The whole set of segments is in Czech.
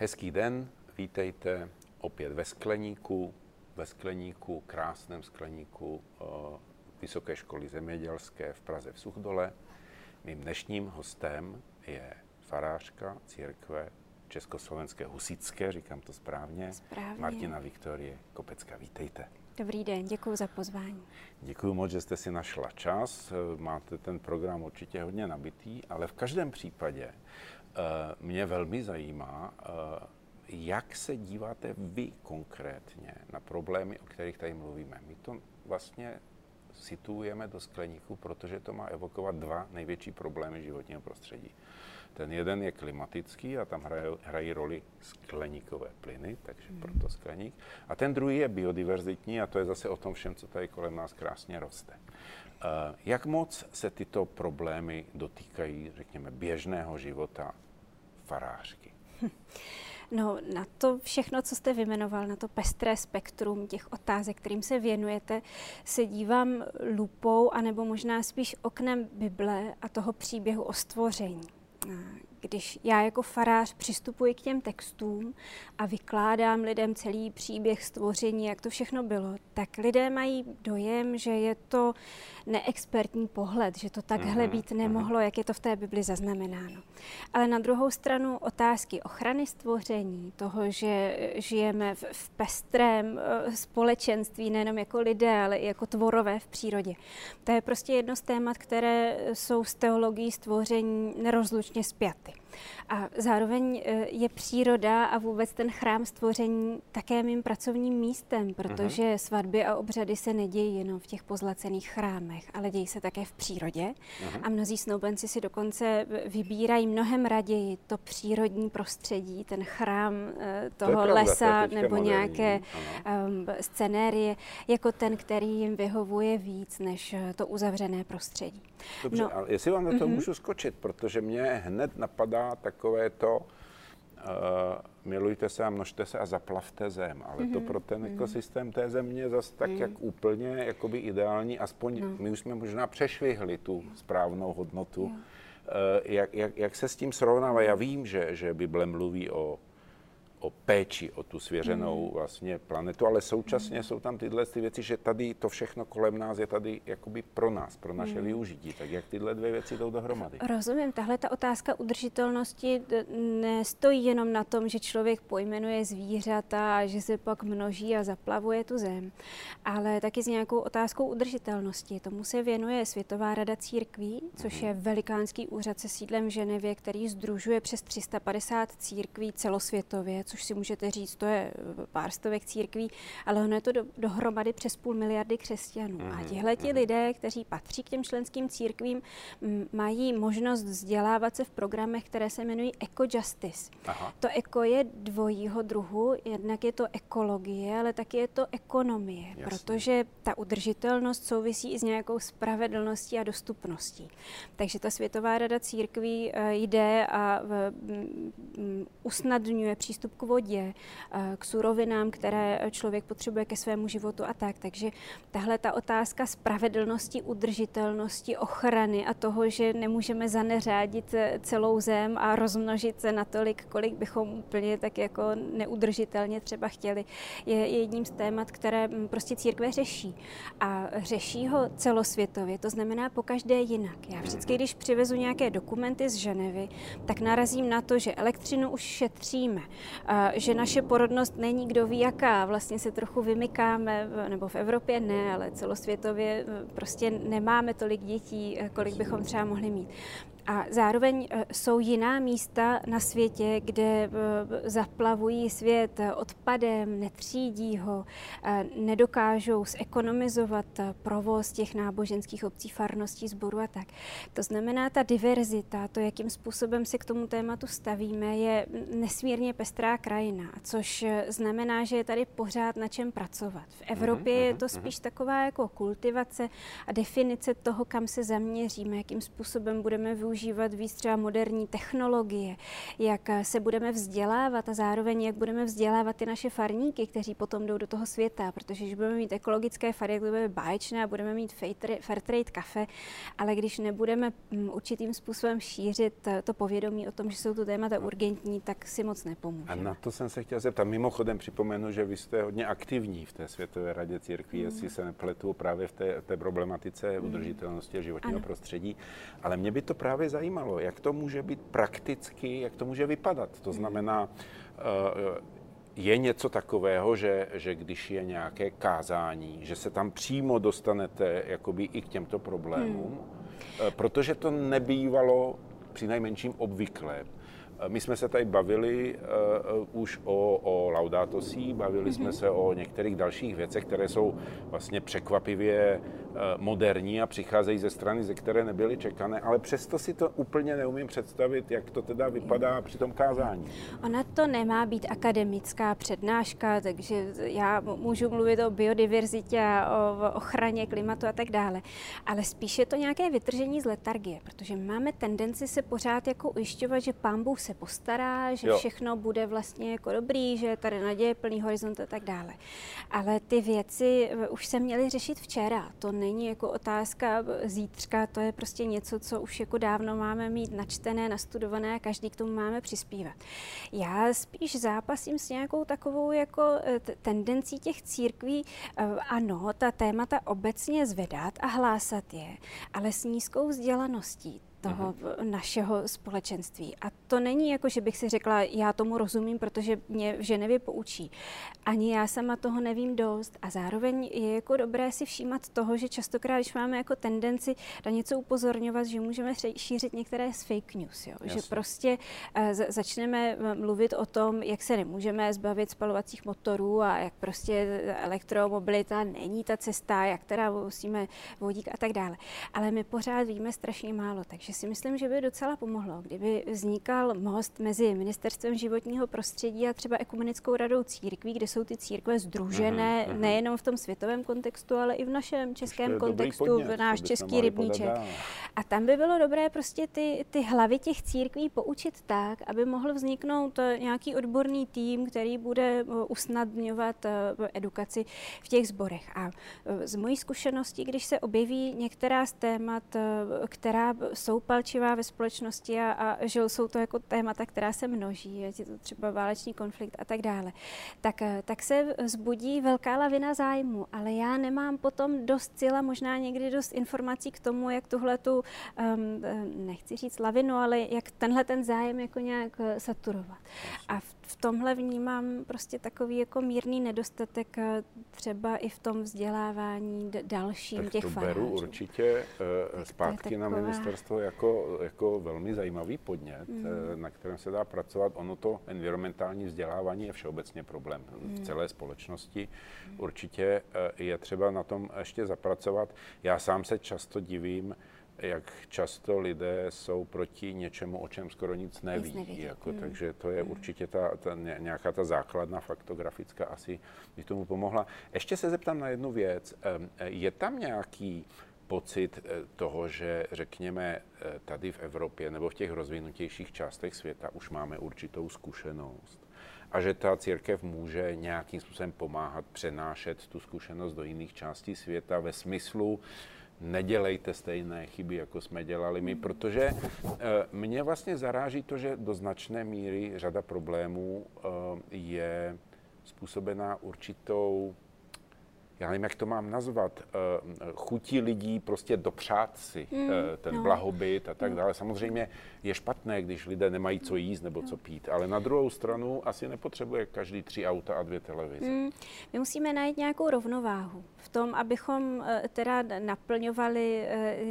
Hezký den, vítejte opět ve skleníku, ve skleníku, krásném skleníku uh, Vysoké školy zemědělské v Praze v Suchdole. Mým dnešním hostem je farářka církve Československé husické, říkám to správně, správně. Martina Viktorie Kopecka. Vítejte. Dobrý den, děkuji za pozvání. Děkuji moc, že jste si našla čas. Máte ten program určitě hodně nabitý, ale v každém případě Eh, mě velmi zajímá, eh, jak se díváte vy konkrétně na problémy, o kterých tady mluvíme. My to vlastně situujeme do skleníku, protože to má evokovat dva největší problémy životního prostředí. Ten jeden je klimatický a tam hrají, hrají roli skleníkové plyny, takže hmm. proto skleník. A ten druhý je biodiverzitní a to je zase o tom všem, co tady kolem nás krásně roste. Eh, jak moc se tyto problémy dotýkají, řekněme, běžného života farářky? No, na to všechno, co jste vymenoval, na to pestré spektrum těch otázek, kterým se věnujete, se dívám lupou, anebo možná spíš oknem Bible a toho příběhu o stvoření když já jako farář přistupuji k těm textům a vykládám lidem celý příběh stvoření, jak to všechno bylo, tak lidé mají dojem, že je to neexpertní pohled, že to takhle mhm, být mhm. nemohlo, jak je to v té Bibli zaznamenáno. Ale na druhou stranu otázky ochrany stvoření, toho, že žijeme v, v pestrém eh, společenství, nejenom jako lidé, ale i jako tvorové v přírodě. To je prostě jedno z témat, které jsou s teologií stvoření nerozlučně Namaste. A zároveň e, je příroda a vůbec ten chrám stvoření také mým pracovním místem, protože uh-huh. svatby a obřady se nedějí jenom v těch pozlacených chrámech, ale dějí se také v přírodě. Uh-huh. A mnozí snoubenci si dokonce vybírají mnohem raději to přírodní prostředí, ten chrám e, toho to pravda, lesa to nebo moderní. nějaké um, scenérie, jako ten, který jim vyhovuje víc než e, to uzavřené prostředí. Dobře, no. ale jestli vám na to uh-huh. můžu skočit, protože mě hned napadá takové to, uh, milujte se a množte se a zaplavte zem. Ale mm-hmm. to mhm, pro ten mm-hmm. ekosystém té země zase tak mm. jak úplně jakoby ideální, aspoň no. my už jsme možná přešvihli tu správnou hodnotu. Uh, jak, jak, jak se s tím srovnává? Já vím, že, že Bible mluví o o péči o tu svěřenou mm. vlastně planetu, ale současně mm. jsou tam tyhle ty věci, že tady to všechno kolem nás je tady jakoby pro nás, pro naše mm. využití. Tak jak tyhle dvě věci jdou dohromady? Rozumím, tahle ta otázka udržitelnosti nestojí jenom na tom, že člověk pojmenuje zvířata a že se pak množí a zaplavuje tu zem, ale taky s nějakou otázkou udržitelnosti. Tomu se věnuje Světová rada církví, což mm. je velikánský úřad se sídlem v Ženevě, který združuje přes 350 církví celosvětově, což si můžete říct, to je eh, pár stovek církví, ale ono je to do, dohromady přes půl miliardy křesťanů. Mm-hmm. A mhm, tihle ti mm-hmm. lidé, kteří patří k těm členským církvím, m, mají možnost vzdělávat se v programech, které se jmenují Eco Justice. Aha. To eko je dvojího druhu, jednak je to ekologie, ale taky je to ekonomie, Jasně. protože ta udržitelnost souvisí i s nějakou spravedlností a dostupností. Takže ta Světová rada církví eh, jde a usnadňuje přístup k vodě, eh, k surovinám, které člověk potřebuje ke svému životu a tak. Takže tahle ta otázka spravedlnosti, udržitelnosti, ochrany a toho, že nemůžeme zaneřádit eh, celou zem a rozmnožit se natolik, kolik bychom úplně tak jako neudržitelně třeba chtěli, je jedním z témat, které hm, prostě církve řeší. A řeší ho celosvětově, to znamená po každé jinak. Já vždycky, když přivezu nějaké dokumenty z Ženevy, tak narazím na to, že elektřinu už šetříme, že naše porodnost není kdo ví jaká. Vlastně se trochu vymykáme, nebo v Evropě ne, ale celosvětově prostě nemáme tolik dětí, kolik bychom třeba mohli mít. A zároveň eh, jsou jiná místa na světě, kde eh, zaplavují svět odpadem, netřídí ho, eh, nedokážou zekonomizovat provoz těch náboženských obcí, farností, sboru a tak. To znamená, ta diverzita, to, jakým způsobem se k tomu tématu stavíme, je nesmírně pestrá krajina, což znamená, že je tady pořád na čem pracovat. V Evropě je to spíš taková jako kultivace a definice toho, kam se zaměříme, jakým způsobem budeme využít používat víc třeba moderní technologie, jak se budeme vzdělávat a zároveň jak budeme vzdělávat ty naše farníky, kteří potom jdou do toho světa, protože když budeme mít ekologické fary, jak budeme báječné a budeme mít fair trade kafe, ale když nebudeme mm, určitým způsobem šířit eh, to povědomí o tom, že jsou tu témata urgentní, tak si moc nepomůže. A na to jsem se chtěl zeptat. Mimochodem připomenu, že vy jste hodně aktivní v té Světové radě církví, mm. jestli se nepletu právě v té, té problematice mm. udržitelnosti a životního ano. prostředí. Ale mě by to právě zajímalo, jak to může být prakticky, jak to může vypadat. To znamená, uh, je něco takového, že, že když je nějaké kázání, že se tam přímo dostanete jakoby i k těmto problémům, hmm. protože to nebývalo při nejmenším obvyklé. My jsme se tady bavili uh, už o, o Laudato Si, bavili mm-hmm. jsme mhm. se o některých dalších věcech, které jsou vlastně překvapivě uh, moderní a přicházejí ze strany, ze které nebyly čekané, ale přesto si to úplně neumím představit, jak to teda vypadá při tom kázání. Ona to nemá být akademická přednáška, takže já můžu mluvit o biodiverzitě o ochraně klimatu a tak dále, ale spíše to nějaké vytržení z letargie, protože máme tendenci se pořád jako ujišťovat, že pán Bůh se postará, že jo. všechno bude vlastně jako dobrý, že tady naděje plný horizont a tak dále. Ale ty věci eh, už se měly řešit včera. To není jako otázka zítřka, to je prostě něco, co už jako dávno máme mít načtené, nastudované a každý k tomu máme přispívat. Já spíš zápasím s nějakou takovou jako eh, tendencí těch církví, eh, ano, ta témata obecně zvedat a hlásat je, ale s nízkou vzdělaností toho mm-hmm. našeho společenství. A to není jako, že bych si řekla, já tomu rozumím, protože mě v Ženevě poučí. Ani já sama toho nevím dost. A zároveň je jako dobré si všímat toho, že častokrát, když máme jako tendenci na něco upozorňovat, že můžeme šířit některé z fake news. Jo? Že prostě uh, začneme eh, mluvit o tom, jak se nemůžeme zbavit spalovacích motorů a jak prostě elektromobilita není ta cesta, jak teda musíme vodík a tak dále. Ale my pořád víme strašně málo. Takže takže si myslím, že by docela pomohlo, kdyby vznikal most mezi Ministerstvem životního prostředí a třeba Ekumenickou radou církví, kde jsou ty církve združené uh-huh, uh-huh. nejenom v tom světovém kontextu, ale i v našem českém kontextu, podnět, v náš český rybníček. A tam by bylo dobré prostě ty, ty hlavy těch církví poučit tak, aby mohl vzniknout eh, nějaký odborný tým, který bude eh, usnadňovat eh, edukaci v těch zborech. A z mojí zkušenosti, když se objeví některá z témat, která jsou jsou palčivá ve společnosti a, a že jsou to jako témata, která se množí, je to třeba válečný konflikt a tak dále, tak, eh, tak se zbudí velká lavina zájmu, ale já nemám potom dost sila, možná někdy dost informací k tomu, jak tuhle tu, um, nechci říct lavinu, ale jak tenhle ten zájem jako nějak eh, saturovat. A v v tomhle vnímám prostě takový jako mírný nedostatek třeba i v tom vzdělávání dalším tak těch to farářů. beru určitě uh, zpátky na ministerstvo jako, jako velmi zajímavý podnět, mm. na kterém se dá pracovat. Ono to environmentální vzdělávání je všeobecně problém mm. v celé společnosti. Mm. Určitě uh, je třeba na tom ještě zapracovat. Já sám se často divím, jak často lidé jsou proti něčemu, o čem skoro nic neví. Nic neví. Jako, hmm. Takže to je hmm. určitě ta, ta, nějaká ta základna faktografická asi by tomu pomohla. Ještě se zeptám na jednu věc. Je tam nějaký pocit eh, toho, že řekněme eh, tady v Evropě nebo v těch rozvinutějších částech světa už máme určitou zkušenost a že ta církev může nějakým způsobem pomáhat přenášet tu zkušenost do jiných částí světa ve smyslu, nedělejte stejné chyby, jako jsme dělali my, protože eh, mě vlastně zaráží to, že do značné míry řada problémů je způsobená určitou já nevím, jak to mám nazvat, eh, chutí lidí prostě dopřát si mm, ten no. blahobyt a tak no. dále. Samozřejmě je špatné, když lidé nemají co jíst nebo co pít, ale na druhou stranu asi nepotřebuje každý tři auta a dvě televize. Mm, my musíme najít nějakou rovnováhu v tom, abychom teda naplňovali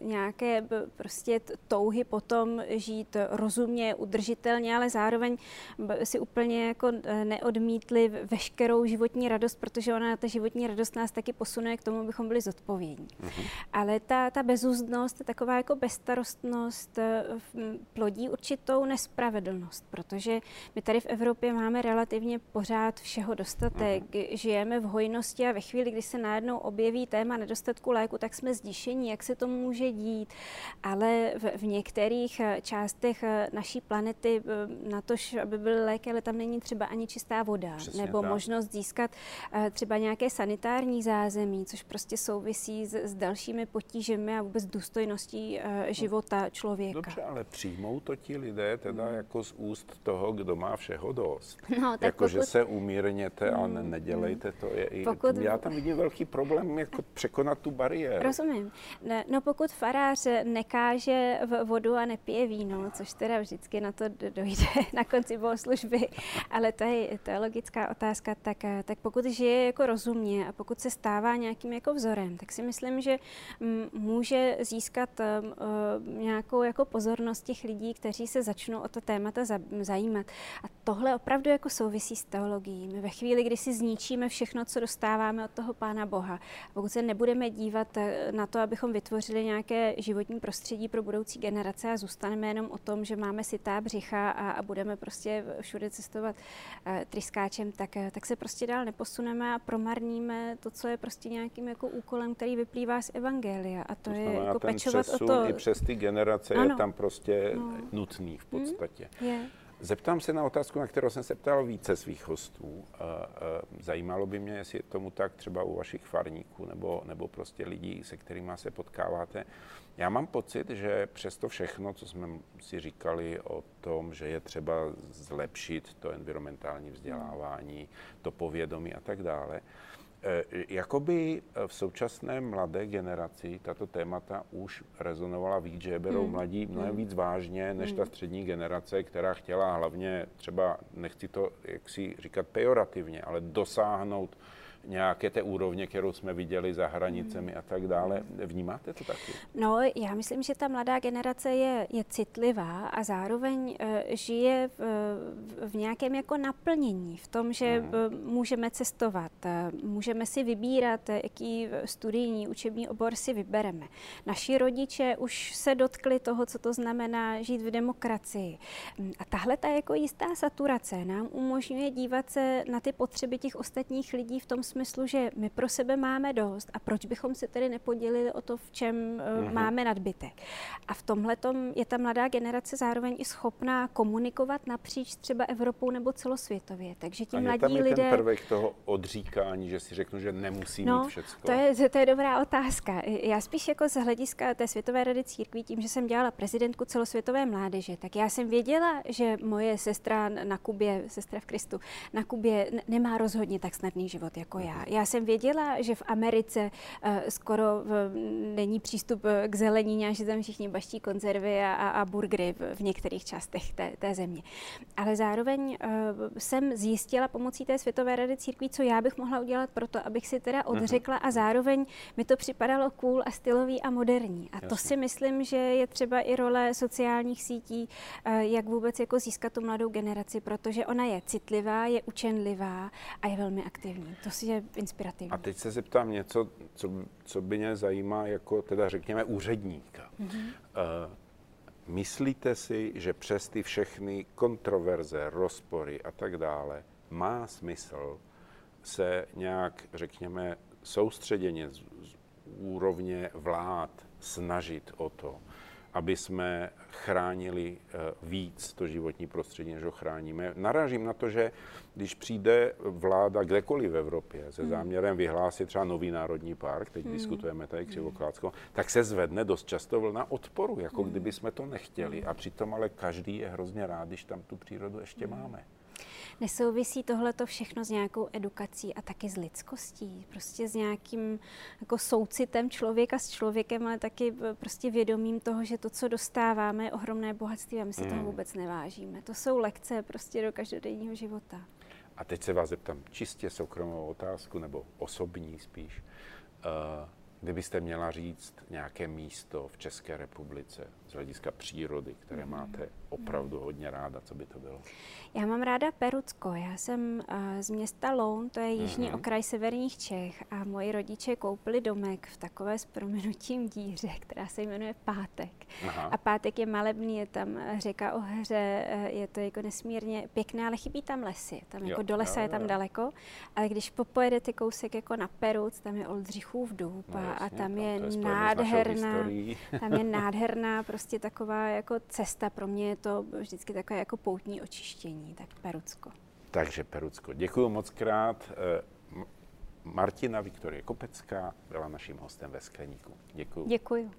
nějaké prostě touhy potom žít rozumně, udržitelně, ale zároveň si úplně jako neodmítli veškerou životní radost, protože ona ta životní radost nás nás taky posunuje k tomu, abychom byli zodpovědní. Mm-hmm. Ale ta, ta bezúzdnost, taková jako bezstarostnost eh, plodí určitou nespravedlnost, protože my tady v Evropě máme relativně pořád všeho dostatek, mm-hmm. žijeme v hojnosti a ve chvíli, kdy se najednou objeví téma nedostatku léku, tak jsme zdišení, jak se to může dít. Ale v, v některých eh, částech eh, naší planety na to, aby byly léky, ale tam není třeba ani čistá voda, Přesně nebo tak. možnost získat třeba nějaké sanitární zázemí, což prostě souvisí s, s dalšími potížemi a vůbec důstojností uh, života člověka. Dobře, ale přijmou to ti lidé teda hmm. jako z úst toho, kdo má všeho dost. No, tak jako, pokud... že se umírněte hmm. a ne, nedělejte to. Je i, pokud... Já tam vidím velký problém, jako překonat tu bariéru. Rozumím. Ne, no pokud farář nekáže v vodu a nepije víno, což teda vždycky na to dojde na konci bohoslužby, ale to je teologická otázka, tak, eh, tak pokud žije jako rozumně a pokud se stává nějakým jako vzorem, tak si myslím, že může získat eh, nějakou jako pozornost těch lidí, kteří se začnou o to témata zajímat. A tohle opravdu jako souvisí s teologií. My ve chvíli, kdy si zničíme všechno, co dostáváme od toho Pána Boha, pokud se nebudeme dívat eh, na to, abychom vytvořili nějaké životní prostředí pro budoucí generace a zůstaneme jenom o tom, že máme sytá břicha a, a budeme prostě všude cestovat uh, tryskáčem, tak, tak se prostě dál neposuneme a promarníme to, co je prostě nějakým jako úkolem, který vyplývá z Evangelia. A to, to je jako ten pečovat o to. i přes ty generace ano. je tam prostě no. nutný v hmm, podstatě. Hmm, je. Zeptám se na otázku, na kterou jsem se ptal více svých hostů. Zajímalo by mě, jestli je tomu tak třeba u vašich farníků nebo, nebo prostě lidí, se kterými se potkáváte. Já mám pocit, že přes to všechno, co jsme si říkali o tom, že je třeba zlepšit to environmentální vzdělávání, to povědomí a tak dále, jakoby eh, v současné mladé generaci tato témata už rezonovala víc, že berou hmm. mladí mnohem hmm. víc vážně než hmm. ta střední generace, která chtěla hlavně třeba, nechci to jak si říkat pejorativně, ale dosáhnout nějaké té úrovně, kterou jsme viděli za hranicemi a tak dále. Vnímáte to taky? No, já myslím, že ta mladá generace je, je citlivá a zároveň uh, žije v, v nějakém jako naplnění, v tom, že hmm. můžeme cestovat, uh, můžeme si vybírat, jaký studijní učební obor si vybereme. Naši rodiče už se dotkli toho, co to znamená žít v demokracii. A tahle ta jako jistá saturace nám umožňuje dívat se na ty potřeby těch ostatních lidí v tom smyslu, že my pro sebe máme dost a proč bychom se tedy nepodělili o to, v čem mm-hmm. máme nadbytek. A v tomhle je ta mladá generace zároveň i schopná komunikovat napříč třeba Evropou nebo celosvětově. Takže ti mladí tam je lidé... ten prvek toho odříkání, že si řeknu, že nemusí no, mít všecko. To je, to je dobrá otázka. Já spíš jako z hlediska té Světové rady církví, tím, že jsem dělala prezidentku celosvětové mládeže, tak já jsem věděla, že moje sestra na Kubě, sestra v Kristu, na Kubě nemá rozhodně tak snadný život jako já. Já jsem věděla, že v Americe uh, skoro v, není přístup eh, k zelenině a že tam všichni baští konzervy a, a burgery v, v některých částech té, té země. Ale zároveň uh, jsem zjistila pomocí té Světové rady církví, co já bych mohla udělat pro to, abych si teda mhm. odřekla a zároveň mi to připadalo cool a stylový a moderní. A Jasně. to si myslím, že je třeba i role sociálních sítí, uh, jak vůbec jako získat tu mladou generaci, protože ona je citlivá, je učenlivá a je velmi aktivní. To si je inspirativní. A teď se zeptám něco, co, co by mě zajímá jako teda řekněme úředníka. Mm-hmm. Uh, myslíte si, že přes ty všechny kontroverze, rozpory a tak dále má smysl se nějak, řekněme, soustředěně z, z úrovně vlád snažit o to, aby jsme chránili eh, víc to životní prostředí, než ho chráníme. Narážím na to, že když přijde vláda kdekoliv v Evropě se hmm. záměrem vyhlásit třeba nový národní park, teď hmm. diskutujeme tady Křivoklácko, tak se zvedne dost často vlna odporu, jako hmm. kdyby jsme to nechtěli. A přitom ale každý je hrozně rád, když tam tu přírodu ještě máme. Nesouvisí tohleto všechno s nějakou edukací a taky s lidskostí, prostě s nějakým jako soucitem člověka s člověkem, ale taky prostě vědomím toho, že to, co dostáváme, je ohromné bohatství a my si toho hmm. vůbec nevážíme. To jsou lekce prostě do každodenního života. A teď se vás zeptám čistě soukromou otázku, nebo osobní spíš. Uh, kdybyste měla říct nějaké místo v České republice z hlediska přírody, které mm. máte opravdu hodně ráda, co by to bylo? Já mám ráda Perucko. Já jsem uh, z města Loun, to je jižní mm-hmm. okraj severních Čech a moji rodiče koupili domek v takové s proměnutím díře, která se jmenuje Pátek. Aha. A Pátek je malebný, je tam řeka Ohře, je to jako nesmírně pěkné, ale chybí tam lesy. Tam jako jo, do lesa jo, je tam jo. daleko, ale když popojedete kousek jako na Peruc, tam je Oldřichův důb no, jasně, a tam je, je nádherná, tam je nádherná prostě taková jako cesta. Pro mě je to vždycky takové jako poutní očištění, tak Perucko. Takže Perucko. Děkuji moc krát. Eh, Martina Viktorie Kopecká byla naším hostem ve Skleníku. Děkuji. Děkuji.